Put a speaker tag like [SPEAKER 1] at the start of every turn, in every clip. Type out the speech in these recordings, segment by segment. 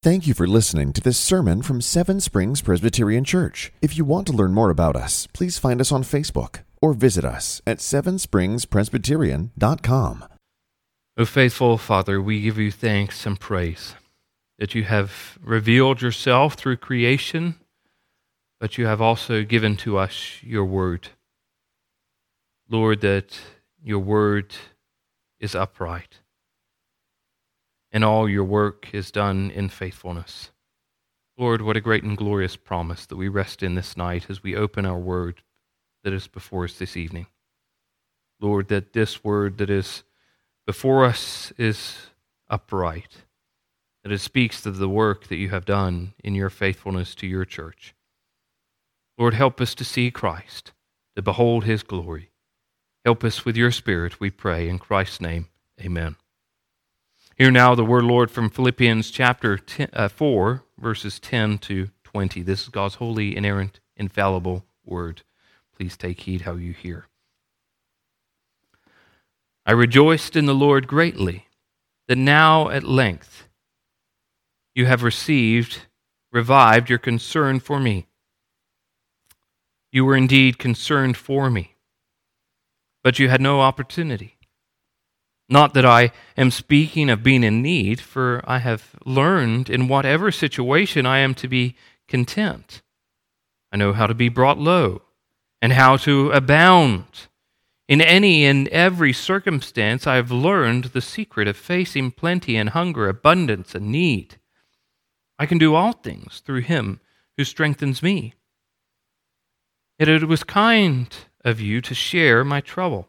[SPEAKER 1] Thank you for listening to this sermon from Seven Springs Presbyterian Church. If you want to learn more about us, please find us on Facebook or visit us at sevenspringspresbyterian.com.
[SPEAKER 2] O faithful Father, we give you thanks and praise that you have revealed yourself through creation, but you have also given to us your word. Lord, that your word is upright and all your work is done in faithfulness. Lord, what a great and glorious promise that we rest in this night as we open our word that is before us this evening. Lord, that this word that is before us is upright, that it speaks of the work that you have done in your faithfulness to your church. Lord, help us to see Christ, to behold his glory. Help us with your Spirit, we pray. In Christ's name, amen. Hear now the word, Lord, from Philippians chapter 10, uh, 4, verses 10 to 20. This is God's holy, inerrant, infallible word. Please take heed how you hear. I rejoiced in the Lord greatly that now at length you have received, revived your concern for me. You were indeed concerned for me, but you had no opportunity. Not that I am speaking of being in need, for I have learned in whatever situation I am to be content. I know how to be brought low and how to abound. In any and every circumstance, I have learned the secret of facing plenty and hunger, abundance and need. I can do all things through him who strengthens me. Yet it was kind of you to share my trouble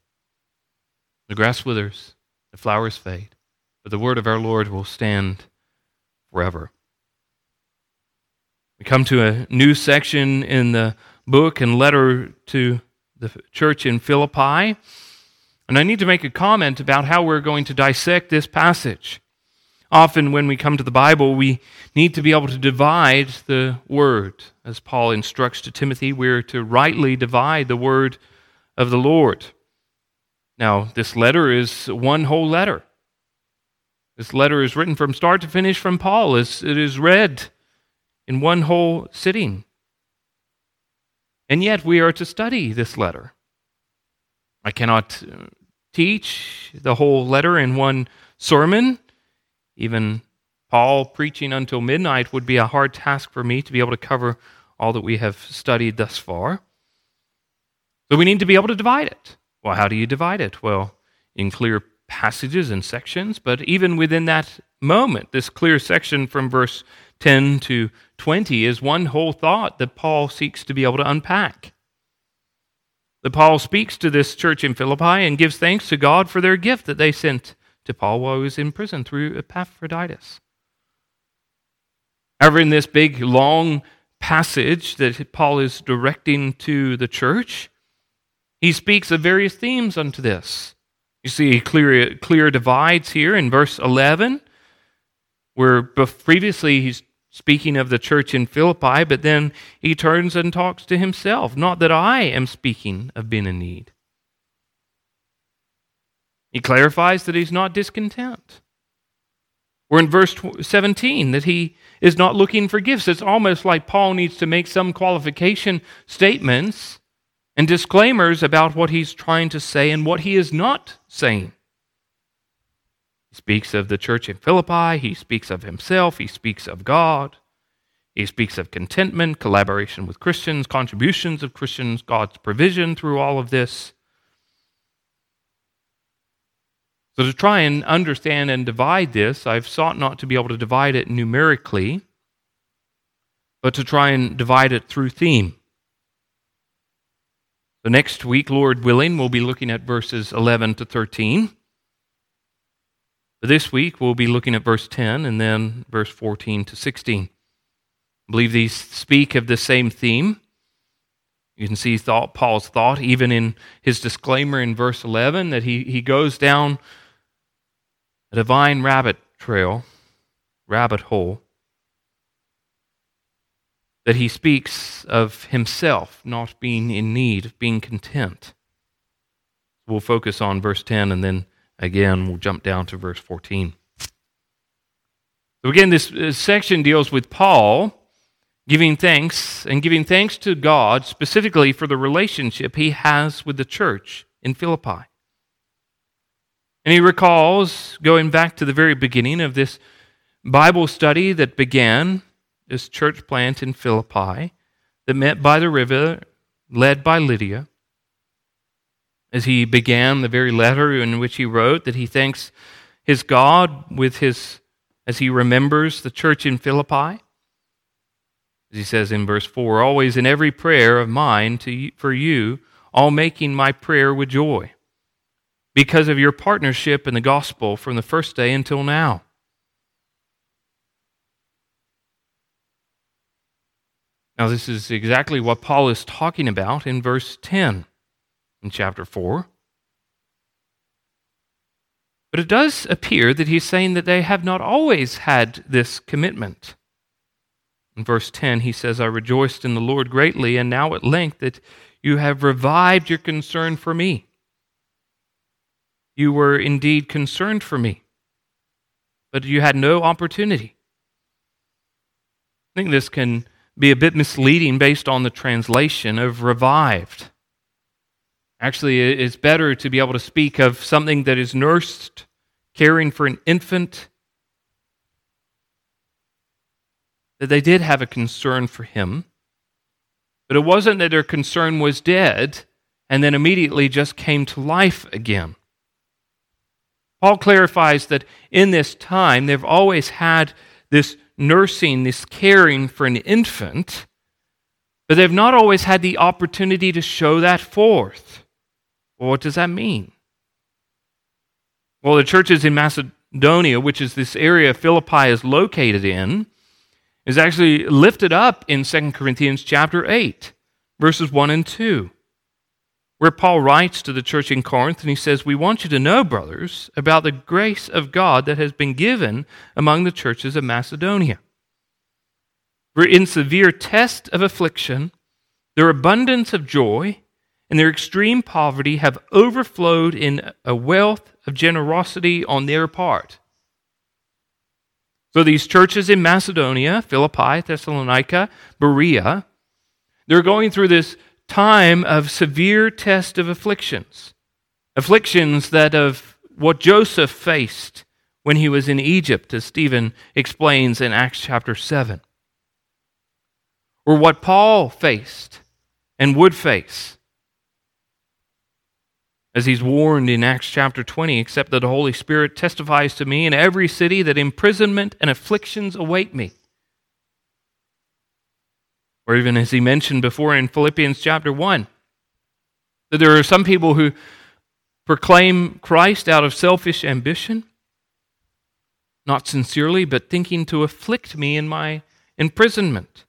[SPEAKER 2] The grass withers, the flowers fade, but the word of our Lord will stand forever. We come to a new section in the book and letter to the church in Philippi. And I need to make a comment about how we're going to dissect this passage. Often, when we come to the Bible, we need to be able to divide the word. As Paul instructs to Timothy, we're to rightly divide the word of the Lord. Now, this letter is one whole letter. This letter is written from start to finish from Paul. It is read in one whole sitting. And yet, we are to study this letter. I cannot uh, teach the whole letter in one sermon. Even Paul preaching until midnight would be a hard task for me to be able to cover all that we have studied thus far. So we need to be able to divide it. Well, how do you divide it? Well, in clear passages and sections, but even within that moment, this clear section from verse 10 to 20 is one whole thought that Paul seeks to be able to unpack. That Paul speaks to this church in Philippi and gives thanks to God for their gift that they sent to Paul while he was in prison through Epaphroditus. However, in this big, long passage that Paul is directing to the church, he speaks of various themes unto this. You see clear, clear divides here in verse 11, where previously he's speaking of the church in Philippi, but then he turns and talks to himself. Not that I am speaking of being in need. He clarifies that he's not discontent. We're in verse 17 that he is not looking for gifts. It's almost like Paul needs to make some qualification statements and disclaimers about what he's trying to say and what he is not saying. He speaks of the church in Philippi, he speaks of himself, he speaks of God. He speaks of contentment, collaboration with Christians, contributions of Christians, God's provision through all of this. So, to try and understand and divide this, I've sought not to be able to divide it numerically, but to try and divide it through theme. So, next week, Lord willing, we'll be looking at verses 11 to 13. But this week, we'll be looking at verse 10 and then verse 14 to 16. I believe these speak of the same theme. You can see thought, Paul's thought even in his disclaimer in verse 11 that he, he goes down a divine rabbit trail, rabbit hole, that he speaks of himself not being in need, of being content. We'll focus on verse 10 and then again we'll jump down to verse 14. So, again, this uh, section deals with Paul giving thanks and giving thanks to God specifically for the relationship he has with the church in Philippi. And he recalls going back to the very beginning of this Bible study that began this church plant in Philippi that met by the river, led by Lydia. As he began the very letter in which he wrote that he thanks his God with his as he remembers the church in Philippi. As he says in verse 4, always in every prayer of mine to, for you, all making my prayer with joy because of your partnership in the gospel from the first day until now. Now, this is exactly what Paul is talking about in verse 10 in chapter 4. But it does appear that he's saying that they have not always had this commitment. In verse 10, he says, I rejoiced in the Lord greatly, and now at length that you have revived your concern for me. You were indeed concerned for me, but you had no opportunity. I think this can be a bit misleading based on the translation of revived. Actually, it's better to be able to speak of something that is nursed, caring for an infant, that they did have a concern for him. But it wasn't that their concern was dead and then immediately just came to life again. Paul clarifies that in this time they've always had this nursing, this caring for an infant, but they've not always had the opportunity to show that forth. Well, what does that mean? Well, the churches in Macedonia, which is this area Philippi is located in, is actually lifted up in 2 Corinthians chapter 8, verses 1 and 2, where Paul writes to the church in Corinth and he says, We want you to know, brothers, about the grace of God that has been given among the churches of Macedonia. For in severe test of affliction, their abundance of joy and their extreme poverty have overflowed in a wealth of generosity on their part. So these churches in Macedonia, Philippi, Thessalonica, Berea, they're going through this time of severe test of afflictions. Afflictions that of what Joseph faced when he was in Egypt, as Stephen explains in Acts chapter 7. Or what Paul faced and would face as he's warned in Acts chapter 20, except that the Holy Spirit testifies to me in every city that imprisonment and afflictions await me. Or even as he mentioned before in Philippians chapter 1, that there are some people who proclaim Christ out of selfish ambition, not sincerely, but thinking to afflict me in my imprisonment.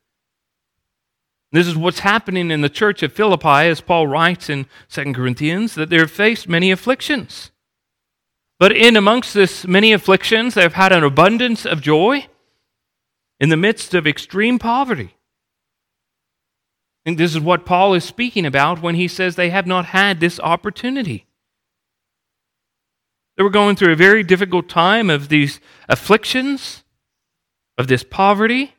[SPEAKER 2] This is what's happening in the church of Philippi, as Paul writes in 2 Corinthians, that they've faced many afflictions. But in amongst this many afflictions, they've had an abundance of joy in the midst of extreme poverty. Think this is what Paul is speaking about when he says they have not had this opportunity. They were going through a very difficult time of these afflictions, of this poverty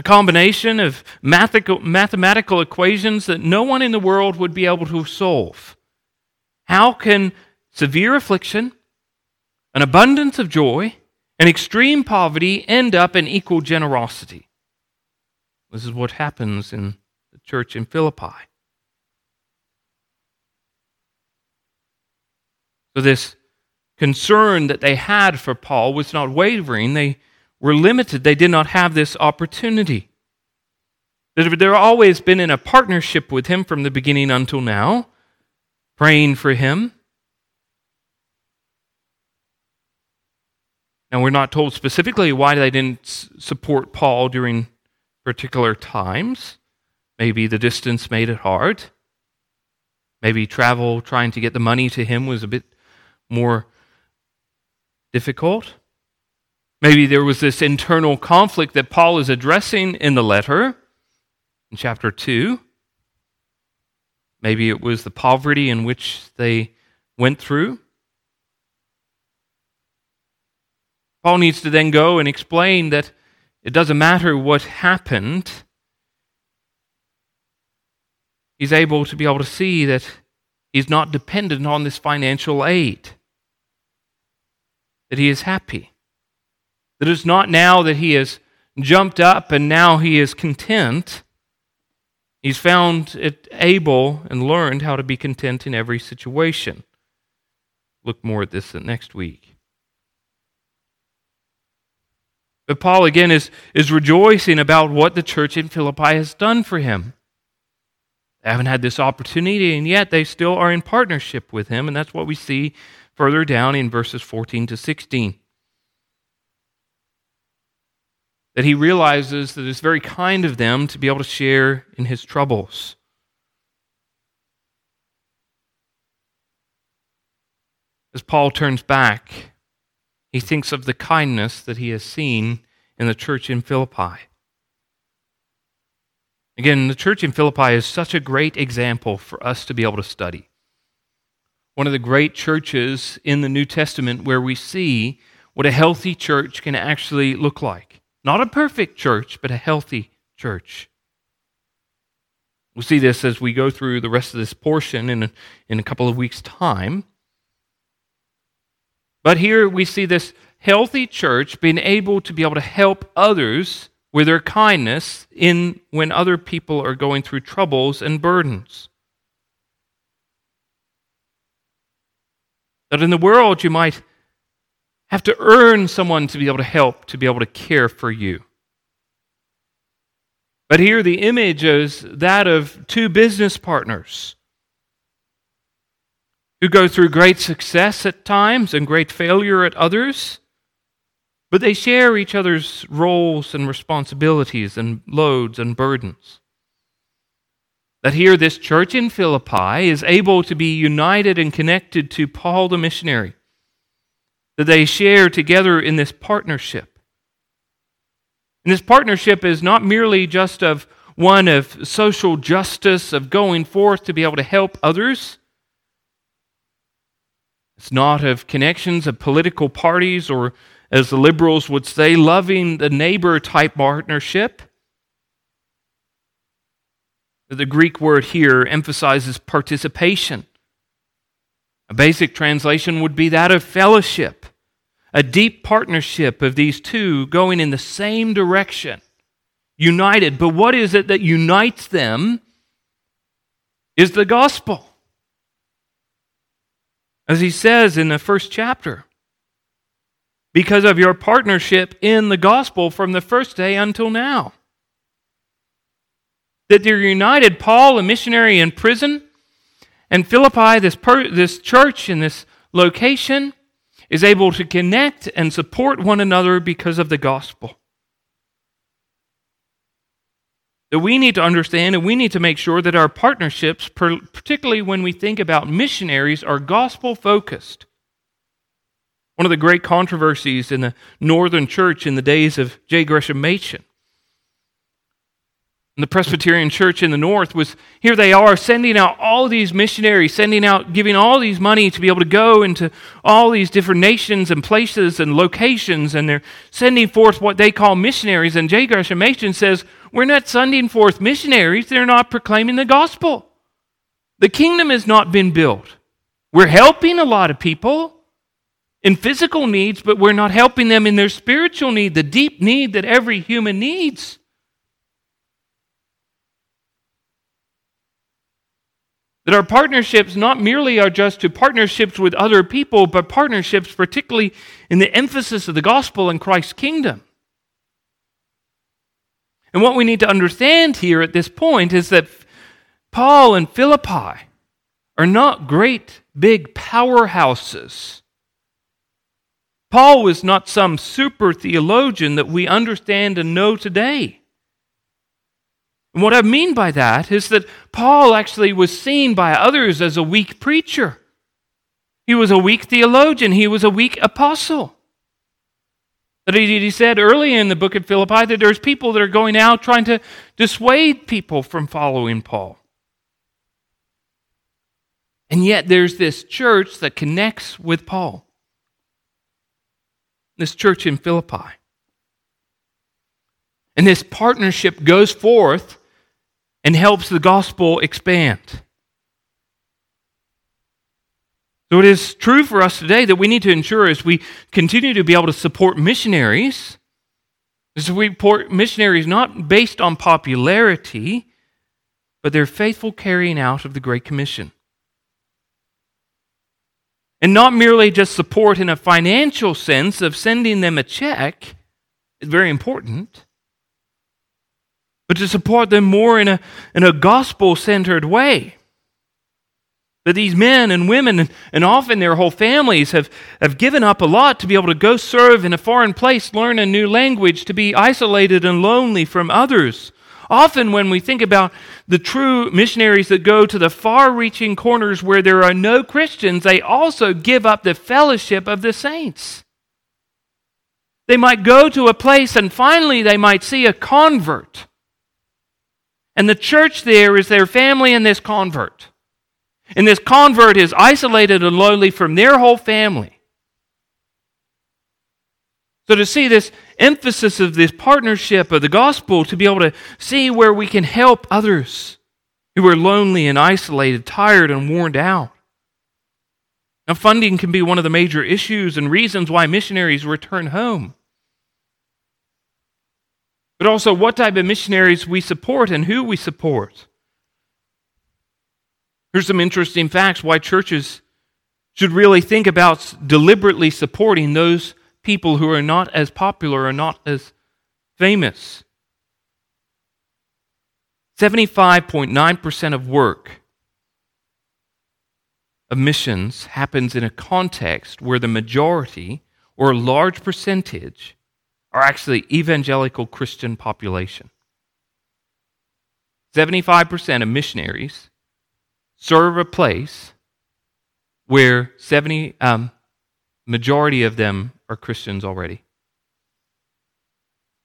[SPEAKER 2] a combination of mathematical equations that no one in the world would be able to solve. How can severe affliction an abundance of joy and extreme poverty end up in equal generosity. This is what happens in the church in Philippi. So, this concern that they had for Paul was not wavering. They were limited, they did not have this opportunity. They've always been in a partnership with him from the beginning until now, praying for him. Now, we're not told specifically why they didn't support Paul during particular times. Maybe the distance made it hard. Maybe travel, trying to get the money to him, was a bit more difficult. Maybe there was this internal conflict that Paul is addressing in the letter in chapter 2. Maybe it was the poverty in which they went through. Paul needs to then go and explain that it doesn't matter what happened. He's able to be able to see that he's not dependent on this financial aid, that he is happy. That it's not now that he has jumped up and now he is content. He's found it able and learned how to be content in every situation. Look more at this next week. But Paul again is, is rejoicing about what the church in Philippi has done for him. They haven't had this opportunity, and yet they still are in partnership with him, and that's what we see further down in verses 14 to 16. That he realizes that it's very kind of them to be able to share in his troubles. As Paul turns back he thinks of the kindness that he has seen in the church in Philippi. Again, the church in Philippi is such a great example for us to be able to study. One of the great churches in the New Testament where we see what a healthy church can actually look like. Not a perfect church, but a healthy church. We'll see this as we go through the rest of this portion in a, in a couple of weeks' time. But here we see this healthy church being able to be able to help others with their kindness in when other people are going through troubles and burdens. That in the world you might have to earn someone to be able to help, to be able to care for you. But here the image is that of two business partners who go through great success at times and great failure at others, but they share each other's roles and responsibilities and loads and burdens. That here, this church in Philippi is able to be united and connected to Paul the missionary, that they share together in this partnership. And this partnership is not merely just of one of social justice, of going forth to be able to help others it's not of connections of political parties or, as the liberals would say, loving the neighbor type partnership. The Greek word here emphasizes participation. A basic translation would be that of fellowship, a deep partnership of these two going in the same direction, united. But what is it that unites them? Is the gospel. As he says in the first chapter, because of your partnership in the gospel from the first day until now. That they're united, Paul, a missionary in prison, and Philippi, this, per, this church in this location, is able to connect and support one another because of the gospel. That we need to understand and we need to make sure that our partnerships, particularly when we think about missionaries, are gospel focused. One of the great controversies in the northern church in the days of J. Gresham Machen the Presbyterian church in the north was here they are sending out all these missionaries, sending out, giving all these money to be able to go into all these different nations and places and locations, and they're sending forth what they call missionaries. And J. Gresham Machen says, We're not sending forth missionaries, they're not proclaiming the gospel. The kingdom has not been built. We're helping a lot of people, in physical needs, but we're not helping them in their spiritual need, the deep need that every human needs. That our partnerships not merely are just to partnerships with other people, but partnerships, particularly in the emphasis of the gospel and Christ's kingdom. And what we need to understand here at this point is that Paul and Philippi are not great big powerhouses. Paul was not some super theologian that we understand and know today. And what I mean by that is that Paul actually was seen by others as a weak preacher. He was a weak theologian, he was a weak apostle. He, he said early in the book of Philippi that there's people that are going out trying to dissuade people from following Paul. And yet there's this church that connects with Paul. This church in Philippi. And this partnership goes forth and helps the gospel expand. So it is true for us today that we need to ensure as we continue to be able to support missionaries, as we support missionaries not based on popularity, but their faithful carrying out of the Great Commission. And not merely just support in a financial sense of sending them a check, is very important, but to support them more in a, in a gospel centered way. That these men and women, and often their whole families, have, have given up a lot to be able to go serve in a foreign place, learn a new language, to be isolated and lonely from others. Often, when we think about the true missionaries that go to the far reaching corners where there are no Christians, they also give up the fellowship of the saints. They might go to a place and finally they might see a convert. And the church there is their family and this convert. And this convert is isolated and lonely from their whole family. So, to see this emphasis of this partnership of the gospel, to be able to see where we can help others who are lonely and isolated, tired and worn out. Now, funding can be one of the major issues and reasons why missionaries return home. But also, what type of missionaries we support and who we support. Here's some interesting facts why churches should really think about deliberately supporting those people who are not as popular or not as famous. 75.9% of work of missions happens in a context where the majority or a large percentage are actually evangelical Christian population. 75% of missionaries serve a place where 70 um, majority of them are Christians already.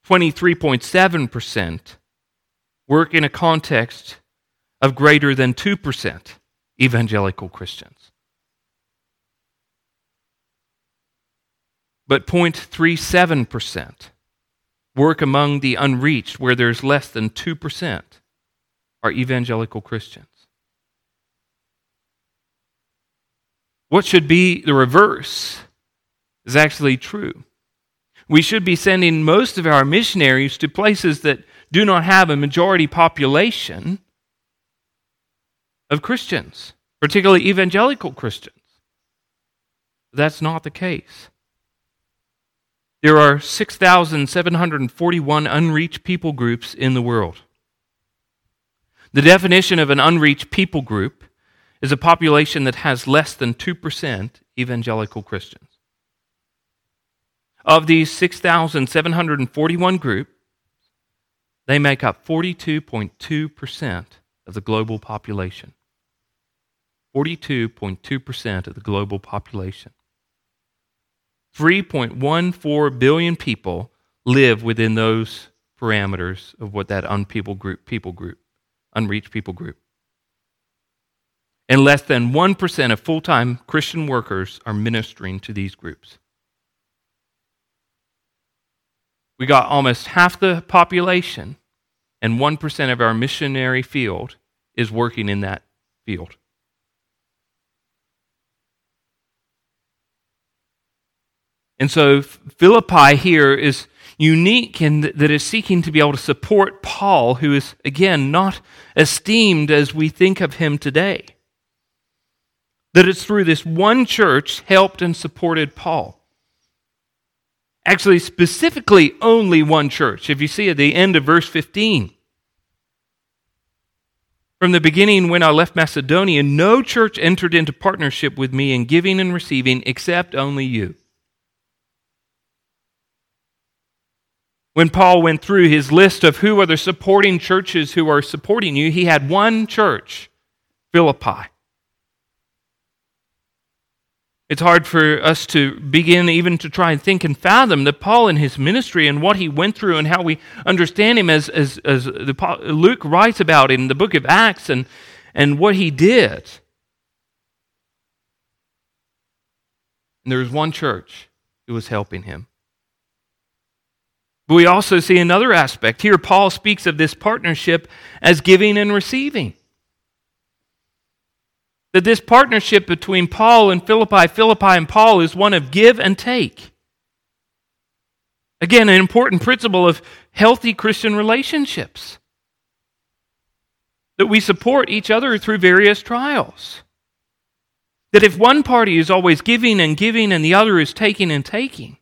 [SPEAKER 2] 23.7% work in a context of greater than 2% evangelical Christians. But 0.37% work among the unreached, where there's less than 2% are evangelical Christians. What should be the reverse is actually true. We should be sending most of our missionaries to places that do not have a majority population of Christians, particularly evangelical Christians. That's not the case. There are 6,741 unreached people groups in the world. The definition of an unreached people group is a population that has less than 2% evangelical Christians. Of these 6,741 groups, they make up 42.2% of the global population. 42.2% of the global population. 3.14 billion people live within those parameters of what that unpeople group, people group, unreached people group. And less than 1% of full time Christian workers are ministering to these groups. We got almost half the population, and 1% of our missionary field is working in that field. And so Philippi here is unique in that it is seeking to be able to support Paul, who is, again, not esteemed as we think of him today. That it's through this one church helped and supported Paul. Actually, specifically, only one church. If you see at the end of verse 15, from the beginning, when I left Macedonia, no church entered into partnership with me in giving and receiving except only you. When Paul went through his list of who are the supporting churches who are supporting you, he had one church, Philippi. It's hard for us to begin even to try and think and fathom that Paul in his ministry and what he went through and how we understand him as, as, as the, Luke writes about in the book of Acts and, and what he did. And there was one church who was helping him. But we also see another aspect. Here, Paul speaks of this partnership as giving and receiving. That this partnership between Paul and Philippi, Philippi and Paul, is one of give and take. Again, an important principle of healthy Christian relationships. That we support each other through various trials. That if one party is always giving and giving and the other is taking and taking,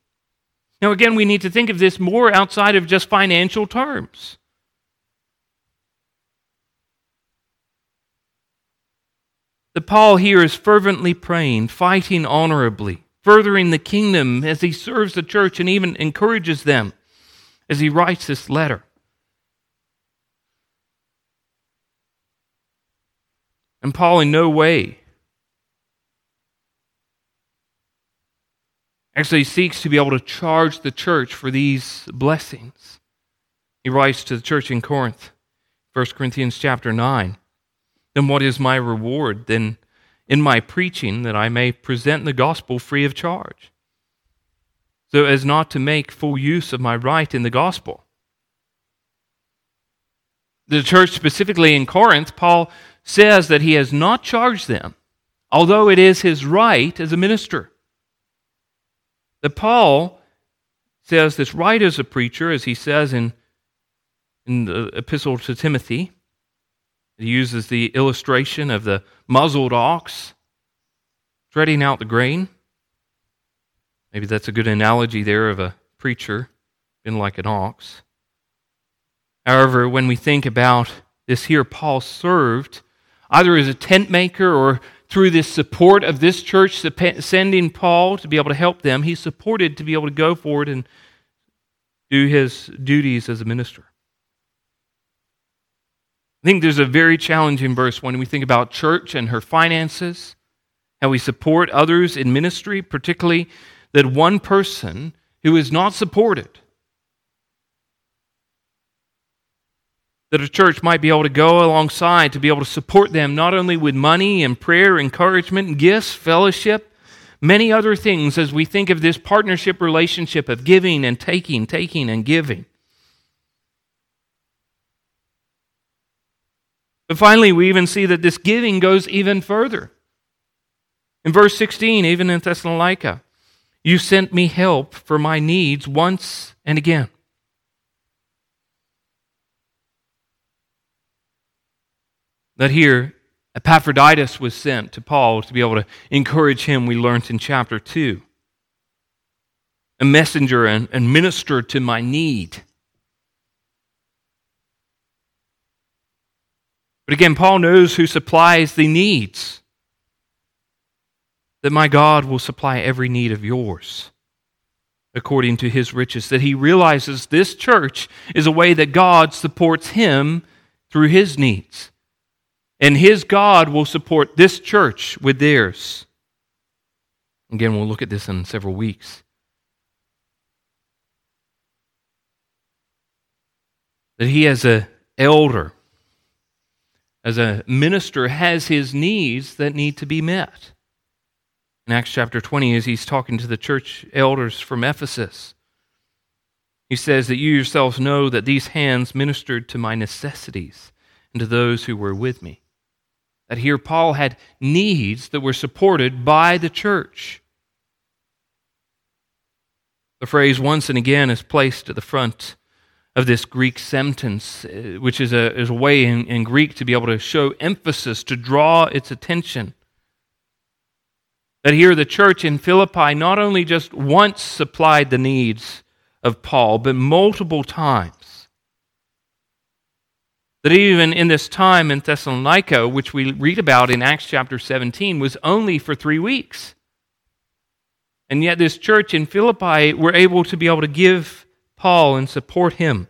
[SPEAKER 2] now, again, we need to think of this more outside of just financial terms. That Paul here is fervently praying, fighting honorably, furthering the kingdom as he serves the church and even encourages them as he writes this letter. And Paul, in no way actually seeks to be able to charge the church for these blessings. He writes to the church in Corinth, 1 Corinthians chapter 9. Then what is my reward? Then in my preaching that I may present the gospel free of charge, so as not to make full use of my right in the gospel. The church, specifically in Corinth, Paul says that he has not charged them, although it is his right as a minister that Paul says this right as a preacher, as he says in, in the epistle to Timothy. He uses the illustration of the muzzled ox treading out the grain. Maybe that's a good analogy there of a preacher being like an ox. However, when we think about this here, Paul served either as a tent maker or through this support of this church sending Paul to be able to help them, he's supported to be able to go forward and do his duties as a minister. I think there's a very challenging verse when we think about church and her finances, how we support others in ministry, particularly that one person who is not supported that a church might be able to go alongside to be able to support them not only with money and prayer, encouragement, gifts, fellowship, many other things as we think of this partnership relationship of giving and taking, taking and giving. But finally, we even see that this giving goes even further. In verse 16, even in Thessalonica, you sent me help for my needs once and again. That here Epaphroditus was sent to Paul to be able to encourage him, we learned in chapter 2. A messenger and, and minister to my need. But again, Paul knows who supplies the needs. That my God will supply every need of yours according to his riches. That he realizes this church is a way that God supports him through his needs. And his God will support this church with theirs. Again, we'll look at this in several weeks. That he, as an elder, as a minister, has his needs that need to be met. In Acts chapter 20, as he's talking to the church elders from Ephesus, he says that you yourselves know that these hands ministered to my necessities and to those who were with me. That here Paul had needs that were supported by the church. The phrase once and again is placed at the front of this Greek sentence, uh, which is a, is a way in, in Greek to be able to show emphasis, to draw its attention. That here the church in Philippi not only just once supplied the needs of Paul, but multiple times. That even in this time in Thessalonica, which we read about in Acts chapter 17, was only for three weeks. And yet, this church in Philippi were able to be able to give Paul and support him.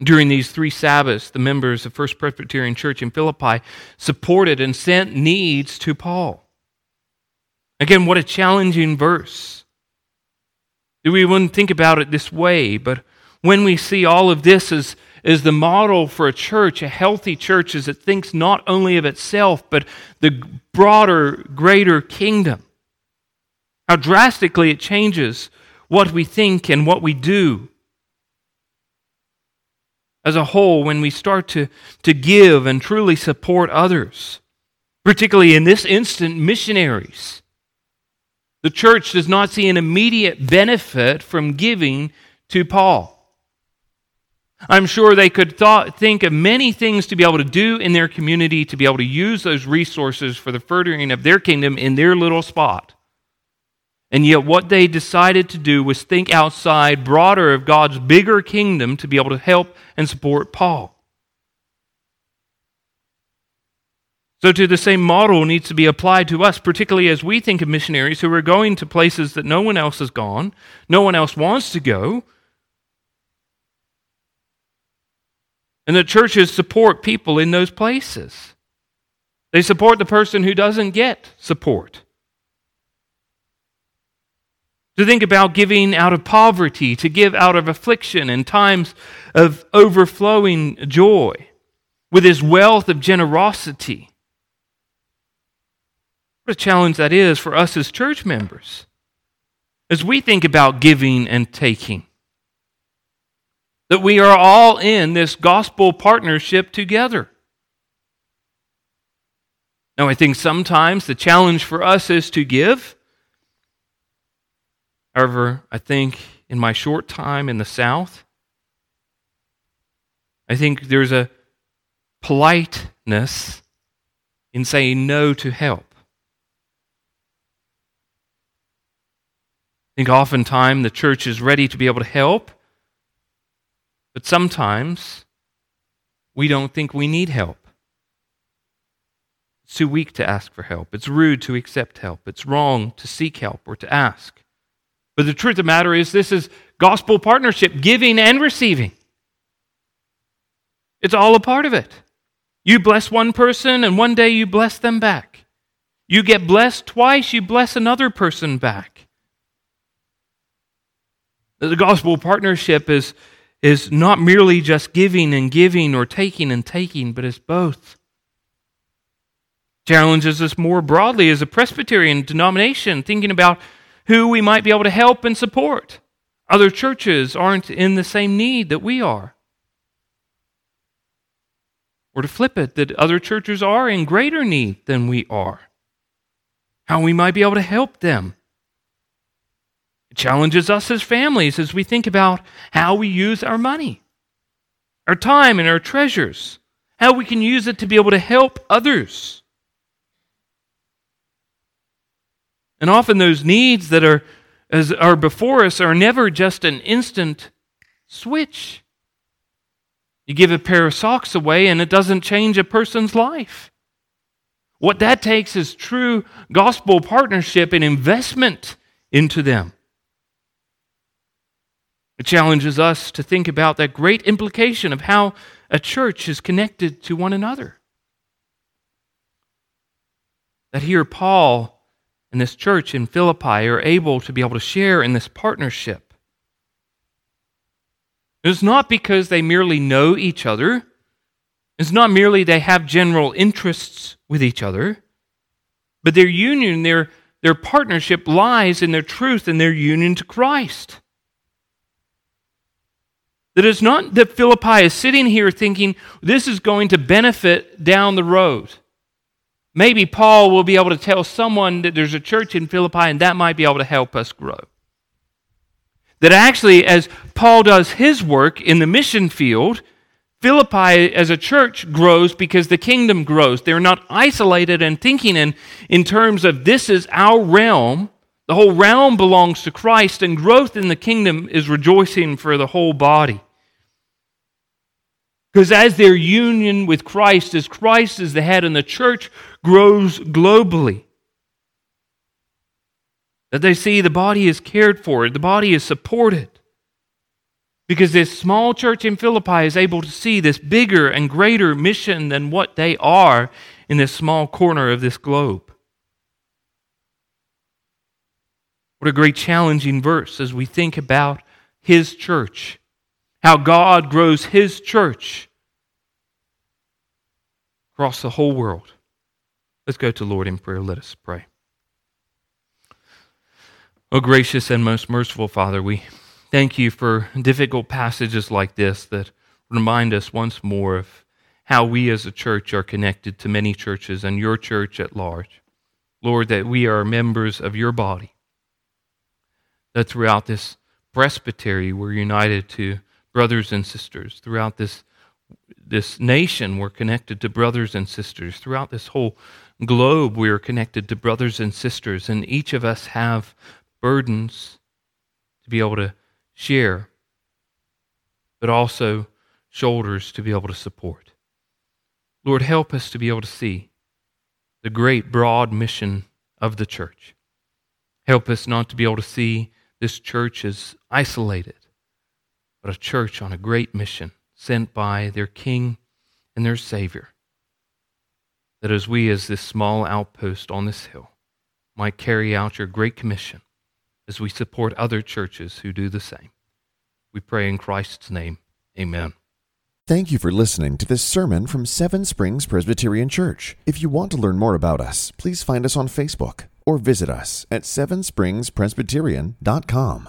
[SPEAKER 2] During these three Sabbaths, the members of First Presbyterian Church in Philippi supported and sent needs to Paul. Again, what a challenging verse. We wouldn't think about it this way, but when we see all of this as, as the model for a church, a healthy church, as it thinks not only of itself, but the broader, greater kingdom, how drastically it changes what we think and what we do as a whole when we start to, to give and truly support others, particularly in this instant, missionaries. The church does not see an immediate benefit from giving to Paul. I'm sure they could thought, think of many things to be able to do in their community to be able to use those resources for the furthering of their kingdom in their little spot. And yet, what they decided to do was think outside, broader of God's bigger kingdom to be able to help and support Paul. So, to the same model needs to be applied to us, particularly as we think of missionaries who are going to places that no one else has gone, no one else wants to go. And the churches support people in those places. They support the person who doesn't get support. To think about giving out of poverty, to give out of affliction in times of overflowing joy, with his wealth of generosity. What a challenge that is for us as church members as we think about giving and taking. That we are all in this gospel partnership together. Now, I think sometimes the challenge for us is to give. However, I think in my short time in the South, I think there's a politeness in saying no to help. I think oftentimes the church is ready to be able to help, but sometimes we don't think we need help. It's too weak to ask for help. It's rude to accept help. It's wrong to seek help or to ask. But the truth of the matter is, this is gospel partnership, giving and receiving. It's all a part of it. You bless one person, and one day you bless them back. You get blessed twice, you bless another person back. The gospel partnership is, is not merely just giving and giving or taking and taking, but it's both. Challenges us more broadly as a Presbyterian denomination, thinking about who we might be able to help and support. Other churches aren't in the same need that we are. Or to flip it, that other churches are in greater need than we are. How we might be able to help them challenges us as families as we think about how we use our money, our time, and our treasures, how we can use it to be able to help others. And often those needs that are, as are before us are never just an instant switch. You give a pair of socks away and it doesn't change a person's life. What that takes is true gospel partnership and investment into them. It challenges us to think about that great implication of how a church is connected to one another. That here, Paul and this church in Philippi are able to be able to share in this partnership. It's not because they merely know each other, it's not merely they have general interests with each other, but their union, their, their partnership lies in their truth and their union to Christ. That it's not that Philippi is sitting here thinking this is going to benefit down the road. maybe Paul will be able to tell someone that there's a church in Philippi and that might be able to help us grow. That actually, as Paul does his work in the mission field, Philippi as a church grows because the kingdom grows. They're not isolated and thinking in, in terms of this is our realm. The whole realm belongs to Christ, and growth in the kingdom is rejoicing for the whole body. Because as their union with Christ, as Christ is the head, and the church grows globally, that they see the body is cared for, the body is supported. Because this small church in Philippi is able to see this bigger and greater mission than what they are in this small corner of this globe. What a great challenging verse as we think about his church, how God grows his church across the whole world. Let's go to Lord in prayer. Let us pray. Oh, gracious and most merciful Father, we Thank you for difficult passages like this that remind us once more of how we as a church are connected to many churches and your church at large. Lord, that we are members of your body. That throughout this presbytery we're united to brothers and sisters. Throughout this, this nation we're connected to brothers and sisters. Throughout this whole globe we are connected to brothers and sisters. And each of us have burdens to be able to share, but also shoulders to be able to support. Lord, help us to be able to see the great, broad mission of the church. Help us not to be able to see this church as isolated, but a church on a great mission sent by their King and their Savior. That as we, as this small outpost on this hill, might carry out your great commission as we support other churches who do the same. We pray in Christ's name. Amen.
[SPEAKER 1] Thank you for listening to this sermon from Seven Springs Presbyterian Church. If you want to learn more about us, please find us on Facebook or visit us at sevenspringspresbyterian.com.